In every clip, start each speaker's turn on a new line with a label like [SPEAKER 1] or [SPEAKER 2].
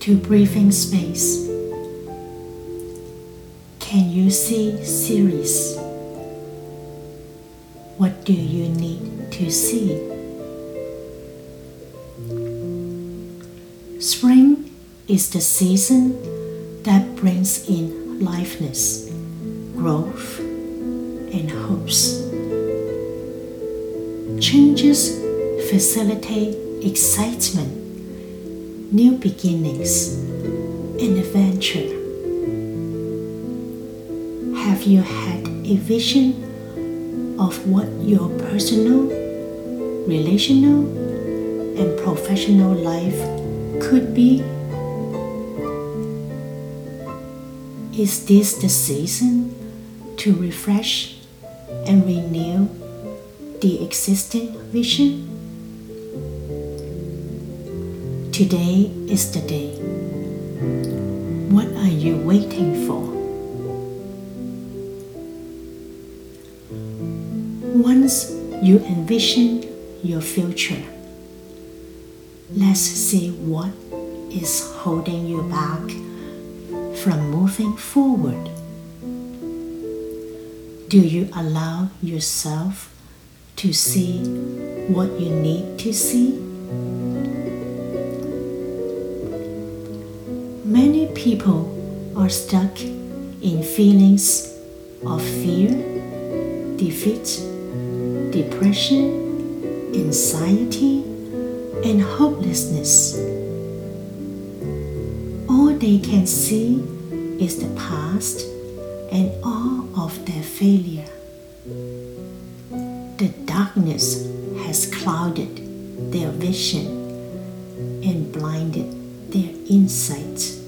[SPEAKER 1] to breathing space. Can you see series? What do you need to see? Spring is the season that brings in liveness, growth, and hopes. Changes facilitate excitement, new beginnings, and adventure. Have you had a vision of what your personal, relational, and professional life could be? Is this the season to refresh and renew the existing vision? Today is the day. What are you waiting for? Once you envision your future, let's see what is holding you back from moving forward? Do you allow yourself to see what you need to see? People are stuck in feelings of fear, defeat, depression, anxiety, and hopelessness All they can see is the past and all of their failure. The darkness has clouded their vision and blinded their insight.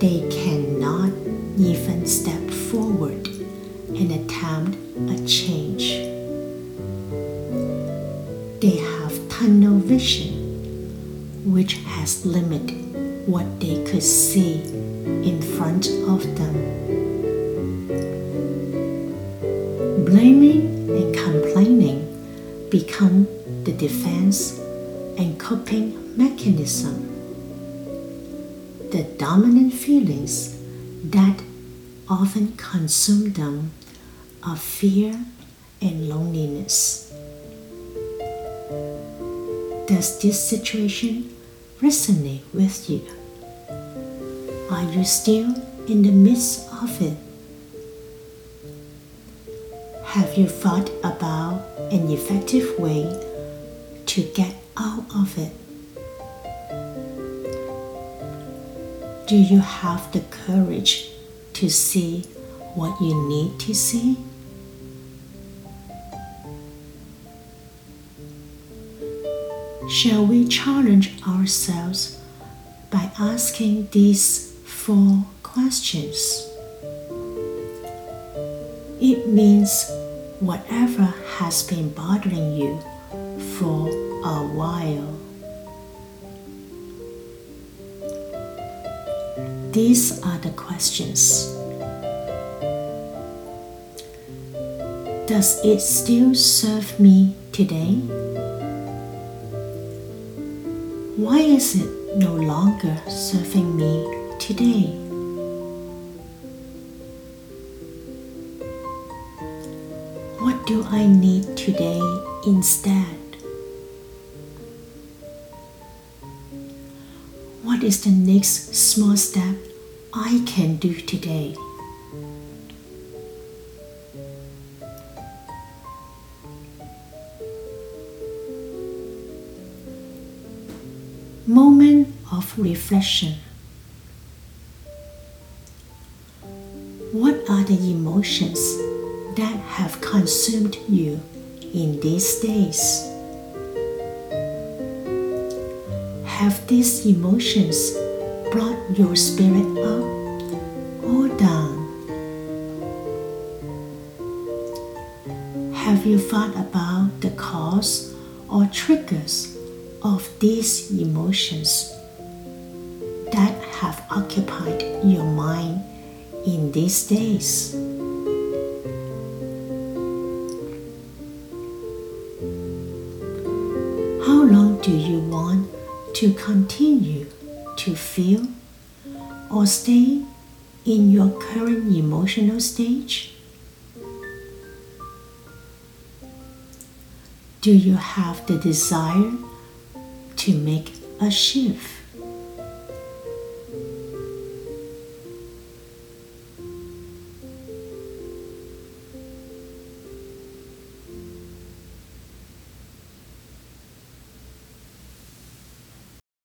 [SPEAKER 1] They cannot even step forward and attempt a change. They have tunnel vision, which has limited what they could see in front of them. Blaming and complaining become the defense and coping mechanism. The dominant feelings that often consume them are fear and loneliness. Does this situation resonate with you? Are you still in the midst of it? Have you thought about an effective way to get out of it? Do you have the courage to see what you need to see? Shall we challenge ourselves by asking these four questions. It means whatever has been bothering you for a while. These are the questions. Does it still serve me today? Why is it no longer serving me today. What do I need today instead? What is the next small step I can do today? Moment of reflection. What are the emotions that have consumed you in these days? Have these emotions brought your spirit up or down? Have you thought about the cause or triggers of these emotions that have occupied your mind in these days. How long do you want to continue to feel or stay in your current emotional stage? Do you have the desire to make a shift?